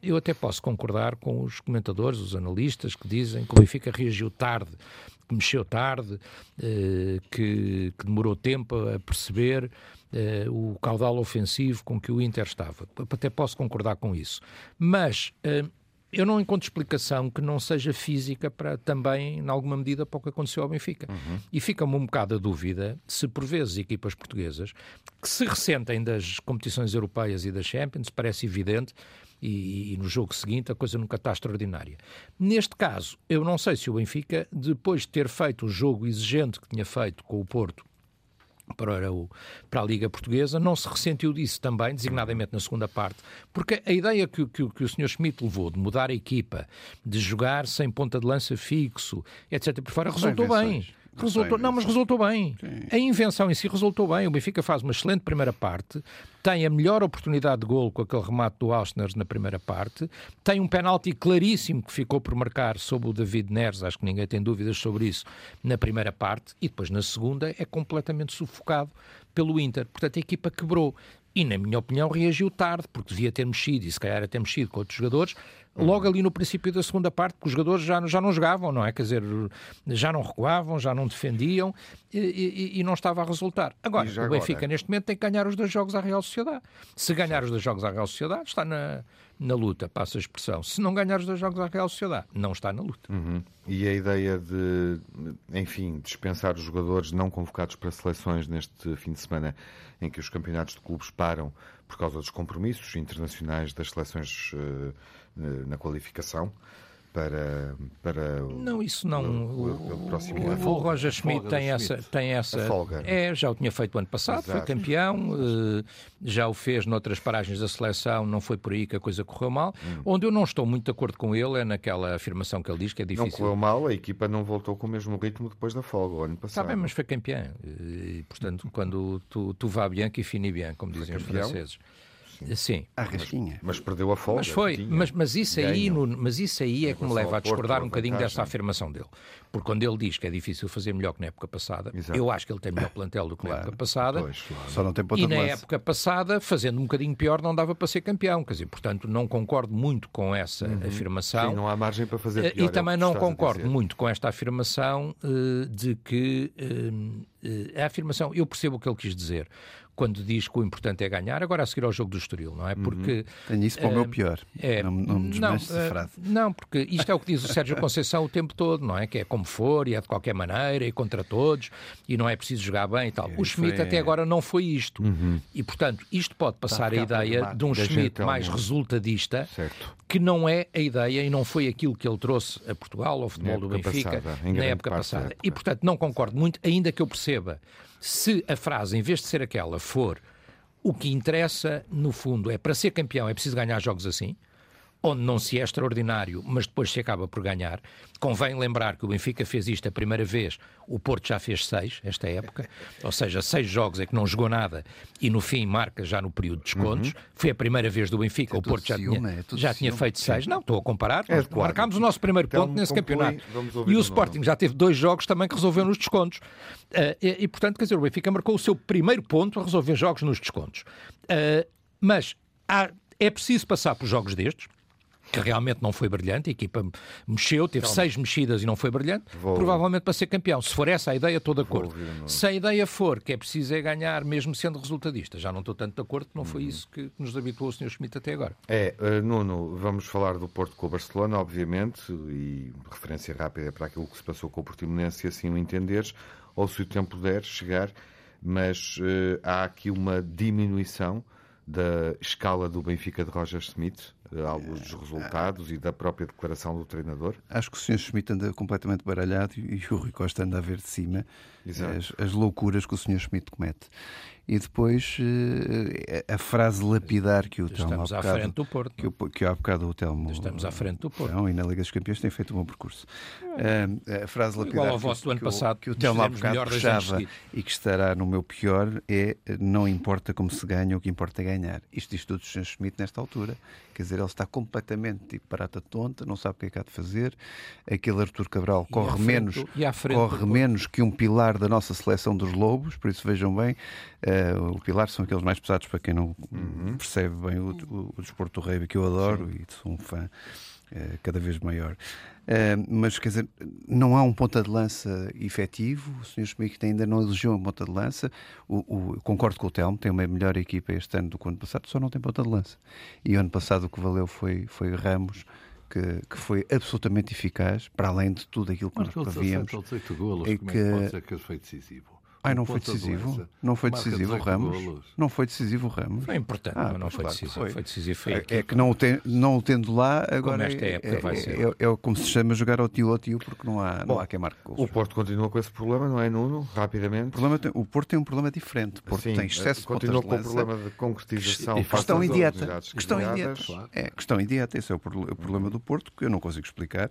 Eu até posso concordar com os comentadores, os analistas, que dizem que o Benfica reagiu tarde, que mexeu tarde, eh, que, que demorou tempo a perceber eh, o caudal ofensivo com que o Inter estava. Até posso concordar com isso. Mas eu não encontro explicação que não seja física para também, em alguma medida, para o que aconteceu ao Benfica. Uhum. E fica-me um bocado a dúvida se, por vezes, equipas portuguesas que se ressentem das competições europeias e das Champions, parece evidente, e, e, no jogo seguinte a coisa nunca está extraordinária. Neste caso, eu não sei se o Benfica, depois de ter feito o jogo exigente que tinha feito com o Porto para, o, para a Liga Portuguesa, não se ressentiu disso também, designadamente na segunda parte, porque a ideia que, que, que o Sr. Schmidt levou de mudar a equipa, de jogar sem ponta de lança fixo, etc., por fora, resultou bem. Resultou, não, mas resultou bem. Sim. A invenção em si resultou bem. O Benfica faz uma excelente primeira parte, tem a melhor oportunidade de golo com aquele remate do Ausner na primeira parte, tem um penalti claríssimo que ficou por marcar sobre o David Neres, acho que ninguém tem dúvidas sobre isso, na primeira parte, e depois na segunda é completamente sufocado pelo Inter. Portanto, a equipa quebrou. E, na minha opinião, reagiu tarde, porque devia ter mexido, e se calhar até mexido com outros jogadores, logo ali no princípio da segunda parte, porque os jogadores já, já não jogavam, não é? Quer dizer, já não recuavam, já não defendiam e, e, e não estava a resultar. Agora, o Benfica agora? neste momento tem que ganhar os dois jogos à Real Sociedade. Se ganhar os dois jogos à Real Sociedade, está na, na luta, passa a expressão. Se não ganhar os dois jogos à Real Sociedade, não está na luta. Uhum. E a ideia de, enfim, dispensar os jogadores não convocados para seleções neste fim de semana em que os campeonatos de clubes param por causa dos compromissos internacionais das seleções uh, na qualificação para, para não isso não. o, o, o próximo o, ano. O Roger Schmidt tem essa tem essa é já o tinha feito o ano passado Exato. foi campeão uh, já o fez noutras paragens da seleção não foi por aí que a coisa correu mal. Hum. onde eu não estou muito de acordo com ele é naquela afirmação que ele diz que é difícil. não correu mal a equipa não voltou com o mesmo ritmo depois da folga o ano passado. está bem mas foi campeão. E portanto quando tu tu vá bem que fini bem como dizem os franceses Sim. A rasquinha. Mas, mas, perdeu a folga. Mas foi, mas, mas, isso aí, no, mas isso aí é que me leva a discordar um bocadinho dessa afirmação dele. Porque quando ele diz que é difícil fazer melhor que na época passada, Exato. eu acho que ele tem melhor plantel do que claro. na época passada. Pois, claro. Só não tem e na época passada, fazendo um bocadinho pior, não dava para ser campeão. Quer dizer, portanto, não concordo muito com essa uhum. afirmação. Sim, não há margem para fazer eh, pior. E é também não concordo muito com esta afirmação uh, de que uh, uh, a afirmação, eu percebo o que ele quis dizer quando diz que o importante é ganhar, agora a seguir ao jogo do Estoril, não é? Uhum. Porque... Tenho isso para o meu pior. É, não, não me desmanches essa frase. Não, porque isto é o que diz o Sérgio Conceição o tempo todo, não é? Que é como for e é de qualquer maneira e contra todos e não é preciso jogar bem e tal. O Schmidt é- até agora não foi isto. E, portanto, isto pode passar a ideia de um Schmidt gente, mais resultadista Certo. Que não é a ideia e não foi aquilo que ele trouxe a Portugal, ao futebol do Benfica, passada, na época passada. época. E, portanto, não concordo muito, ainda que eu perceba se a frase, em vez de ser aquela, for o que interessa, no fundo, é para ser campeão é preciso ganhar jogos assim, onde não se é extraordinário, mas depois se acaba por ganhar. Convém lembrar que o Benfica fez isto a primeira vez, o Porto já fez seis, esta época, ou seja, seis jogos é que não jogou nada e no fim marca já no período de descontos. Foi a primeira vez do Benfica, É o Porto já ciúme, tinha, é já tinha feito seis. Não, estou a comparar, É marcámos o nosso primeiro Telmo ponto nesse conclui, campeonato. E o Sporting já teve dois jogos também que resolveu nos descontos. Ah, e, e, portanto, quer dizer, o Benfica marcou o seu primeiro ponto a resolver jogos nos descontos. Ah, mas há- é preciso passar por jogos destes, que realmente não foi brilhante, a equipa mexeu, teve seis mexidas e não foi brilhante, Vou- provavelmente para ser campeão. Se for essa a ideia, estou de acordo. ouvir Nuno. Se a ideia for que é preciso é ganhar, mesmo sendo resultadista, já não estou tanto de acordo, não Uhum. foi isso que nos habituou o Sr. Schmidt até agora. É, eh, Nuno, vamos falar do Porto com o Barcelona, obviamente, e referência rápida para aquilo que se passou com o Portimonense, se assim o entenderes, ou se o tempo der chegar, mas eh, há aqui uma diminuição da escala do Benfica de Roger Smith, eh, à luz dos resultados e da própria declaração do treinador. Acho que o Sr. Schmidt anda completamente baralhado e o Rui Costa anda a ver de cima as, as loucuras que o Sr. Schmidt comete. E depois eh, a frase lapidar que o Telmo Estamos à bocado- frente do Porto. que, o- que há bocado o Telmo Estamos à frente do Porto. Não, e na Liga dos Campeões tem feito um bom percurso. Ah, a frase lapidar Igual ao que o- vosso do ano que o- passado, que o Telmo há bocado puxava e que estará no meu pior é não importa como se ganha, o que importa é ganhar. Isto diz tudo o Sr. Schmidt nesta altura. Quer dizer, ele está completamente tipo barata tonta, não sabe o que é que há de fazer. Aquele Artur Cabral E corre frente menos, e corre menos que um pilar da nossa seleção dos Lobos, por isso vejam bem, eh, o pilar são aqueles mais pesados para quem não percebe bem o, o, o desporto do rugby que eu adoro e sou um fã eh, cada vez maior. Eh, mas quer dizer, não há um ponta de lança efetivo. O Sr. Schmidt ainda não elogiou um ponta de lança. O, o- concordo com o Telmo, tem uma melhor equipa este ano do que o ano passado, só não tem ponta de lança. E o ano passado o que valeu foi, foi Ramos. Que, que foi absolutamente eficaz, para além de tudo aquilo que Marcou nós 17 prevíamos. ou 18 golos. é Como é que- que pode ser que foi decisivo? Ai, não foi decisivo? Não foi marca decisivo o 18 Ramos? golos. Não foi decisivo o Ramos? Foi importante, Ah, mas não foi claro que decisivo. foi. Foi decisivo. Foi É, é que não o, ten- não o tendo lá, agora esta é, época é, vai ser. é- é como se chama jogar ao tio ao tio, porque não há, não Bom, há quem marque gols. O Porto continua com esse problema, não é, Nuno? Rapidamente. O, problema tem- o Porto tem um problema diferente. O Porto Sim, tem excesso de continua com o problema de concretização. E face Questão oportunidades Questão imediata. É, questão imediata. Esse é o, pro- o problema do Porto, que eu não consigo explicar,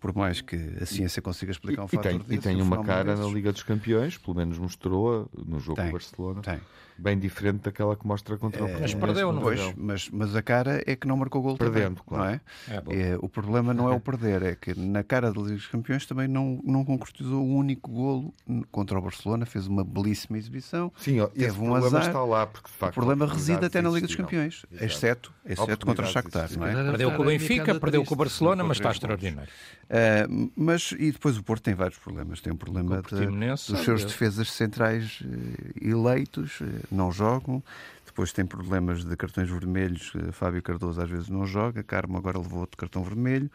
por mais que a ciência consiga explicar um E fator tem, desse, e tem um uma cara na. Liga dos Campeões, pelo menos mostrou no jogo Tem, do Barcelona, Tem. bem diferente daquela que mostra contra o Mas Portimonense perdeu, no não Dragão. mas, mas a cara é que não marcou gol Perdendo, também, claro. não é? É. É, o problema não é o perder, é que na cara da Liga dos Campeões também não, não concretizou o único golo contra o Barcelona, fez uma belíssima exibição. Sim, Teve um problema azar. está lá, porque de O facto. problema reside até na Liga dos. Campeões, Exato. exceto, exceto contra o Shakhtar, não é? Perdeu com o Benfica, perdeu com o Barcelona, mas está extraordinário. Ah, mas e depois o Porto tem vários problemas. Tem um problema o de- dos seus defesas centrais eh, eleitos, eh, não jogam. Depois tem problemas de cartões vermelhos. eh, Fábio Cardoso às vezes não joga. Carmo agora levou outro cartão vermelho.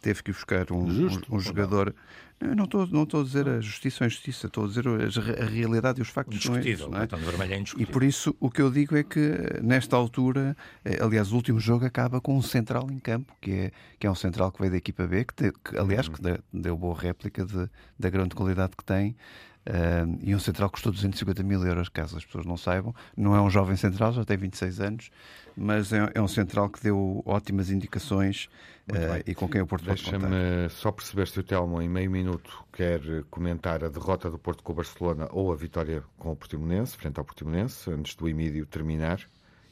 Teve que buscar um, Justo, um, um jogador. Eu não estou, não estou a dizer a justiça ou a injustiça, estou a dizer a realidade e os factos são Indiscutível. não é? O cartão de vermelho é E por isso o que eu digo é que nesta altura, aliás, o último jogo acaba com um central em campo, que é, que é um central que veio da equipa B, que, te- que, aliás, que deu, deu boa réplica de- da grande qualidade que tem. Eh, e um central que custou 250 mil euros, caso as pessoas não saibam. Não é um jovem central, já tem 26 anos, mas é, é um central que deu ótimas indicações eh, e com quem o Porto pode contar. Deixa-me só perceber se o Telmo, em meio minuto, quer comentar a derrota do Porto com o Barcelona ou a vitória com o Portimonense, frente ao Portimonense, antes do Emílio terminar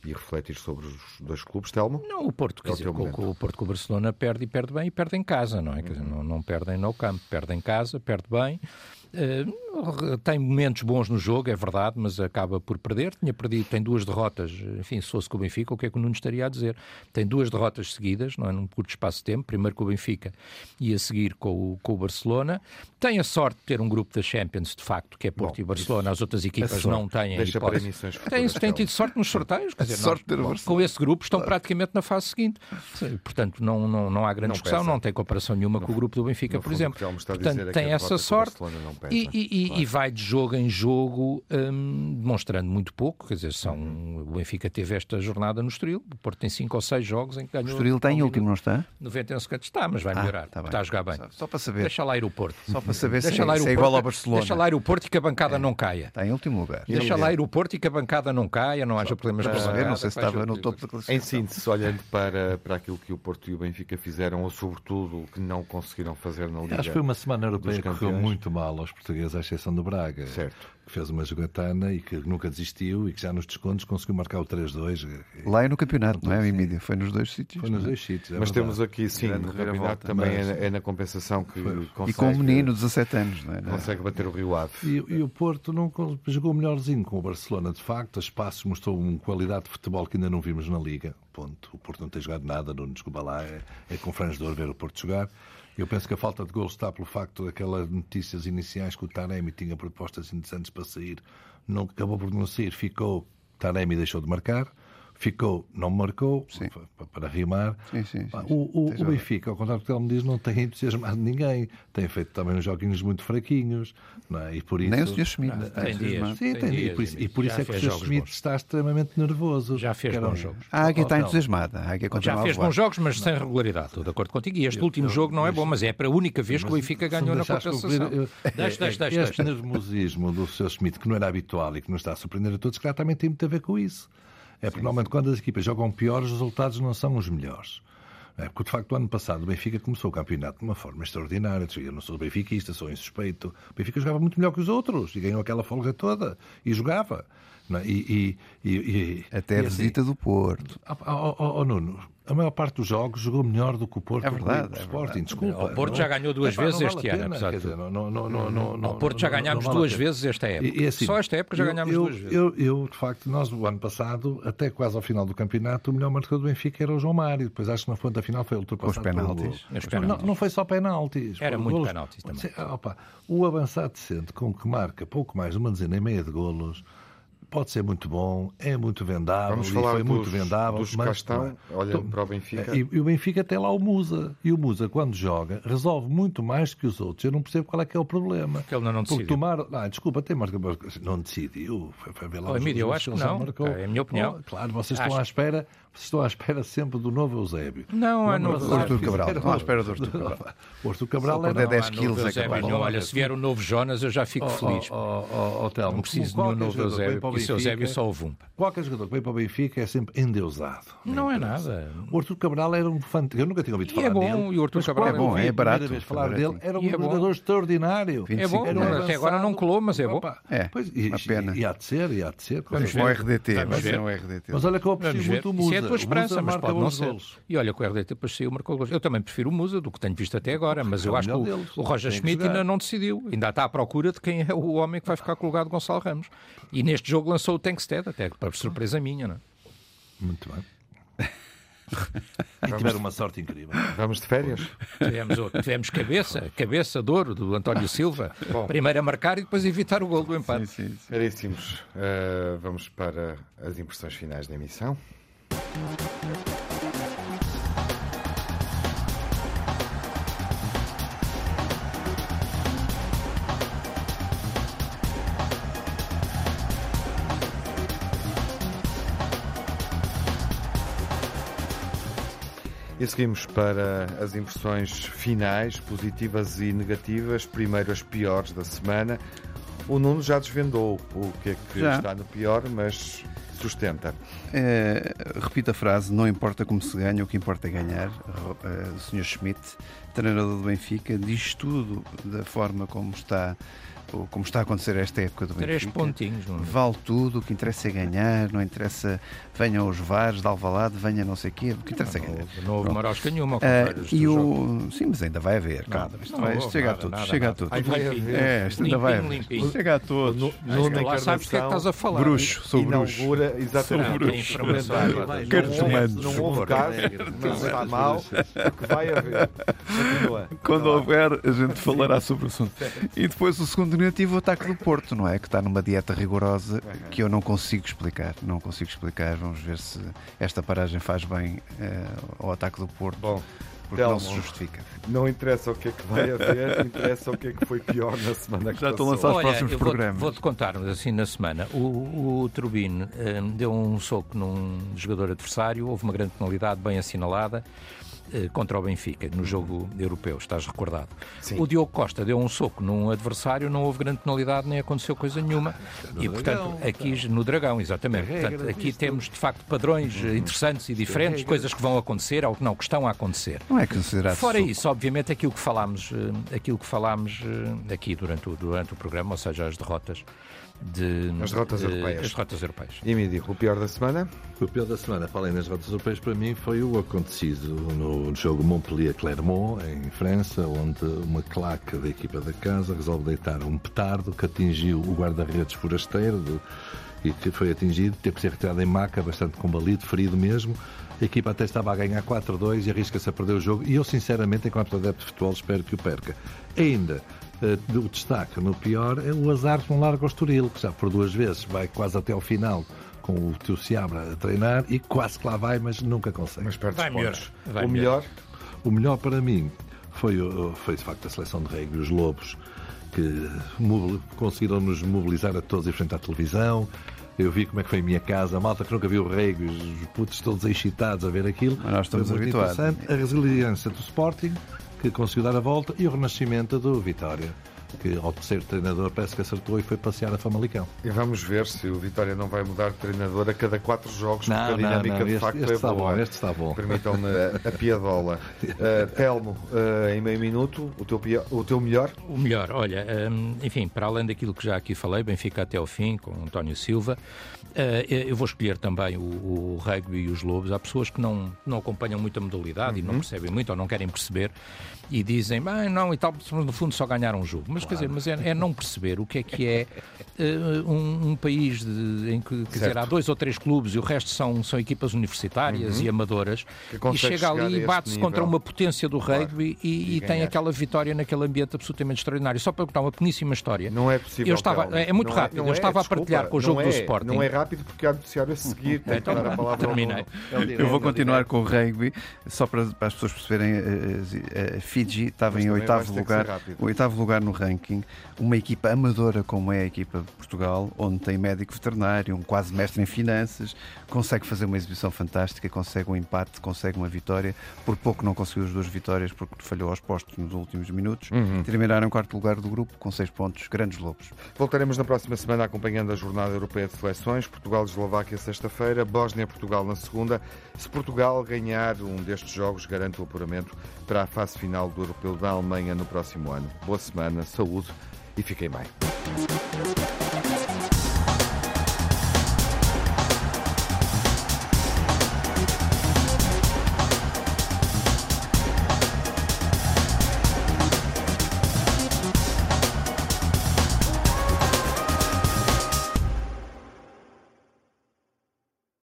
e refletir sobre os dois clubes. Telmo? Não, o Porto, É quer o dizer, com o Porto com o Barcelona perde e perde bem e perde em casa, não é? Quer dizer, não, não perdem no campo, perde em casa, perde bem. Uh, tem momentos bons no jogo, é verdade, mas acaba por perder. Tinha perdido, tem duas derrotas. Enfim, se fosse com o Benfica, o que é que o Nuno estaria a dizer? Tem duas derrotas seguidas, não é? Num curto espaço de tempo. Primeiro com o Benfica e a seguir com o, com o Barcelona. Tem a sorte de ter um grupo da Champions, de facto, que é Porto Bom, e Barcelona. As outras equipas não têm. Deixa para Tem, tem tido sorte nos sorteios. Quer dizer, sorte nós, com esse grupo estão praticamente na fase seguinte. Portanto, não, não, não há grande não discussão, pesa. não tem comparação nenhuma não, com o grupo do Benfica, por exemplo. Portanto, é tem essa sorte e, e, claro. e, vai de jogo em jogo um, demonstrando muito pouco. Quer dizer, são, uhum. o Benfica teve esta jornada no Estoril. O Porto tem 5 ou 6 jogos em que ganhou. O Estoril está em último, não está? 91 segundos está, mas vai ah, melhorar. Ah, está, a jogar bem. Só, só, para saber. Deixa lá ir o Porto. Só para saber Deixa se, lá ir se é igual ao Barcelona. Deixa lá ir o Porto e que a bancada é. não caia. Está em último lugar. Deixa lá ir o Porto e que a bancada não caia, não haja problemas para saber, não sei se estava no topo da classificação. Em síntese, olhando para, para aquilo que o Porto e o Benfica fizeram, ou sobretudo o que não conseguiram fazer na Liga. Acho que foi uma semana europeia que correu muito mal aos portugueses, à exceção do Braga. Certo que fez uma jogatana e que nunca desistiu e que já nos descontos conseguiu marcar o 3-2. Lá é no campeonato, não é, Emília? Foi nos dois sítios. Foi nos é? dois sítios. É Mas verdade. temos aqui, sim, no campeonato também mas... é, é, na compensação que Foi. consegue. E com um menino de 17 anos, não é? Consegue bater o Rio Ave. E, e, o Porto não jogou melhorzinho com o Barcelona, de facto. A Espaço mostrou uma qualidade de futebol que ainda não vimos na Liga. Ponto. O Porto não tem jogado nada, não desculpa lá, é, é confrangedor ver o Porto jogar. Eu penso que a falta de gol está pelo facto daquelas notícias iniciais que o Taremi tinha propostas interessantes para sair, não acabou por não sair, ficou, Taremi deixou de marcar ficou, não marcou, sim. para rimar. Sim, sim, o, o, o Benfica, ao contrário do que ele me diz, não tem entusiasmado ninguém. Tem feito também uns joguinhos muito fraquinhos. Não é? e por isso... Nem o Sr. Schmidt. Ah, tem dias, sim, tem, dias, e por isso, e por isso é que o Sr. Schmidt está extremamente nervoso. Já fez bons jogos. A Águia está entusiasmada. A Águia Já fez bons jogos, mas sem regularidade. Estou de acordo contigo. E este eu, último eu, jogo não é bom, mas é para a única vez que o Benfica ganhou na compensação. Deixa, deixa, deixa. Este nervosismo do Sr. Schmidt, que não era habitual e que nos está a surpreender a todos, que também tem muito a ver com isso. É porque normalmente quando as equipas jogam pior, os resultados não são os melhores. É, porque, de facto, o ano passado o Benfica começou o campeonato de uma forma extraordinária. Eu não sou benfiquista, sou insuspeito. O Benfica jogava muito melhor que os outros e ganhou aquela folga toda. E jogava. É? E, e, e, Até a visita assim, do Porto. Oh, oh, oh, Nuno, a maior parte dos jogos jogou melhor do que o Porto. É verdade. O Sporting, desculpa. O Porto não, já ganhou duas vezes vale este ano, apesar de O Porto já ganhámos duas vezes esta época. E, assim, Só esta época já ganhámos eu, duas vezes. Eu, eu, de facto, nós, o ano passado, até quase ao final do campeonato, o melhor marcador do Benfica era o João Mário. Depois acho que na ponta final foi ultrapassado. Os penaltis. Os penaltis. Não, não foi só penaltis. Era muito golos. penaltis também. Opa, o avançado decente, com que marca pouco mais de uma dezena e meia de golos pode ser muito bom, é muito vendável, Vamos falar foi dos, muito vendável. Dos mas, Castão, olhando então, para o Benfica. E, e, o Benfica tem lá o Musa. E o Musa, quando joga, resolve muito mais que os outros. Eu não percebo qual é que é o problema. Que ele não, não decidiu. tomar... Ah, desculpa, tem marca... Não decidiu. Foi, foi ver lá oh, Emílio, eu acho que não. Marcou. É a minha opinião. Oh, claro, vocês acho. estão à espera Estou à espera sempre do novo Eusébio. Não, é novo Eusébio. Cabral. Estou à espera do Artur Cabral. O Artur Cabral é 10 quilos. É capaz. Não, olha, se vier o novo Jonas, eu já fico feliz. Não preciso de nenhum novo Eusébio, esse Eusébio só o vumpa. Qualquer jogador que vem para o Benfica é sempre endeusado. Não é nada. O Artur Cabral era um fantástico. Eu nunca tinha ouvido falar dele. é bom, e o Artur Cabral é bom, é barato. vez falar dele, era um jogador extraordinário. É bom, até agora não colou, mas é bom. É, uma pena. E há de ser, e há de ser. Vamos ver o RDT. Mas olha que eu aprecio muito o Musa. É a tua esperança, mas pode não ser. E olha que o RDT depois saiu marcou gols. Eu também prefiro o Musa do que tenho visto até agora, mas eu acho que o, o Roger Schmidt ainda não decidiu. Ainda está à procura de quem é o homem que vai ficar com o lugar de Gonçalo Ramos. E neste jogo lançou o Tankstead, até para surpresa minha, não é? Muito bem. e tiveram uma sorte incrível. Vamos de férias? Tivemos, tivemos cabeça, cabeça de ouro do António Silva. Bom. Primeiro a marcar e depois evitar o gol do empate. Sim, sim, sim. Caríssimos, uh, vamos para as impressões finais da emissão. E seguimos para as impressões finais, positivas e negativas. Primeiro as piores da semana. O Nuno já desvendou o que é que já. está no pior, mas sustenta. É, repito a frase: não importa como se ganha, o que importa é ganhar. Uh, o Sr. Schmidt, treinador do Benfica, diz tudo da forma como está como está a acontecer esta época do Benfica. Três pontinhos. Não é? Vale tudo, o que interessa é ganhar, não interessa venham os VARs de Alvalade, venha não sei o quê, o que interessa não, é ganhar. Não houve marosca nenhuma, uh, e o... Sim, mas ainda vai haver, calma. Isto, vai, isto chega, nada, a todos, nada, chega nada. a todos, chega a todos. É, isto ainda vai haver. Chega a todos. No, no, no lá sabes o que é que estás a falar. Bruxo, sou bruxo. Inaugura, exatamente. Sou bruxo. Humanos. Não houve caso, não está mal, porque vai haver. Quando houver, a gente falará sobre o assunto. E depois o segundo o ataque do Porto, não é? Que está numa dieta rigorosa que eu não consigo explicar. Não consigo explicar. Vamos ver se esta paragem faz bem uh, ao ataque do Porto. Bom, porque Telmo, não se justifica. Não interessa o que é que vai haver, interessa o que é que foi pior na semana que Já estão lançados os próximos programas. Vou-te vou contar, assim, na semana. O, o Turbine um, deu um soco num jogador adversário, houve uma grande penalidade bem assinalada. Eh, contra o Benfica, no jogo europeu, estás recordado. Sim. O Diogo Costa deu um soco num adversário, não houve grande penalidade, nem aconteceu coisa nenhuma. No e, portanto, aqui no Dragão, exatamente. Portanto, aqui temos, de facto, padrões uhum. interessantes e diferentes, coisas que vão acontecer ou que não, que estão a acontecer. Não é considerado. Fora soco. isso, obviamente, aquilo que falámos, eh, aquilo que falámos eh, aqui durante o, durante o programa, ou seja, as derrotas de, as derrotas de, europeias. As derrotas europeias. E me o pior da semana? O pior da semana, para além das derrotas europeias, para mim foi o acontecido no jogo Montpellier-Clermont, em França, onde uma claque da equipa da casa resolve deitar um petardo que atingiu o guarda-redes forasteiro do, e que foi atingido, teve que ser retirado em maca, bastante combalido, ferido mesmo. A equipa até estava a ganhar 4-2 e arrisca-se a perder o jogo. E eu, sinceramente, enquanto adepto de futebol, espero que o perca. Ainda, o destaque no pior é o azar que não larga o Estoril, que já por duas vezes vai quase até ao final com o teu Seabra a treinar e quase que lá vai, mas nunca consegue. Mas perde vai melhor. Vai o melhor? O melhor para mim foi, foi de facto a seleção de rugby, os Lobos, que conseguiram nos mobilizar a todos em frente à televisão. Eu vi como é que foi a minha casa, a malta que nunca viu rugby, os putos todos excitados a ver aquilo. Mas nós estamos habituados. A resiliência do Sporting, que conseguiu dar a volta, e o renascimento do Vitória que ao terceiro treinador parece que acertou e foi passear a Famalicão. E vamos ver se o Vitória não vai mudar de treinador a cada quatro jogos, não, porque a dinâmica não, não. de facto este, este é boa. Bom, este está bom. Permitam-me a, a piadola. Uh, Telmo, uh, em meio minuto, o teu, o teu melhor? O melhor, olha, um, enfim, para além daquilo que já aqui falei, Benfica até ao fim, com António Silva, uh, eu vou escolher também o, o, rugby e os lobos. Há pessoas que não, não acompanham muito a modalidade uhum. e não uhum. percebem muito ou não querem perceber e dizem, ah, não, e tal, no fundo só ganhar um jogo. Mas claro. quer dizer, mas é, é, não perceber o que é que é uh, um, um, país de, em que quer dizer, há dois ou três clubes e o resto são, são equipas universitárias uhum. e amadoras e chega ali e bate-se contra uma potência do rugby claro. e, e, e tem aquela vitória naquele ambiente absolutamente extraordinário. Só para contar uma pequeníssima história. Não é possível. Eu estava, é muito não rápido. É, eu estava é, a partilhar com o jogo é, do Sporting. Não é rápido porque há noticiário a seguir. então, a palavra terminei. Eu vou continuar com o rugby só para, para as pessoas perceberem. A, a, a Fiji estava em oitavo lugar, o oitavo lugar no ranking, uma equipa amadora como é a equipa de Portugal, onde tem médico veterinário, um quase mestre em finanças, consegue fazer uma exibição fantástica, consegue um empate, consegue uma vitória. Por pouco não conseguiu as duas vitórias porque falhou aos postos nos últimos minutos. Uhum. Terminaram em quarto lugar do grupo com seis pontos, grandes lobos. Voltaremos na próxima semana acompanhando a Jornada Europeia de Seleções, Portugal-Eslováquia sexta-feira, Bósnia-Portugal na segunda. Se Portugal ganhar um destes jogos, garante o apuramento para a fase final do Europeu da Alemanha no próximo ano. Boa semana, saúde e fiquem bem.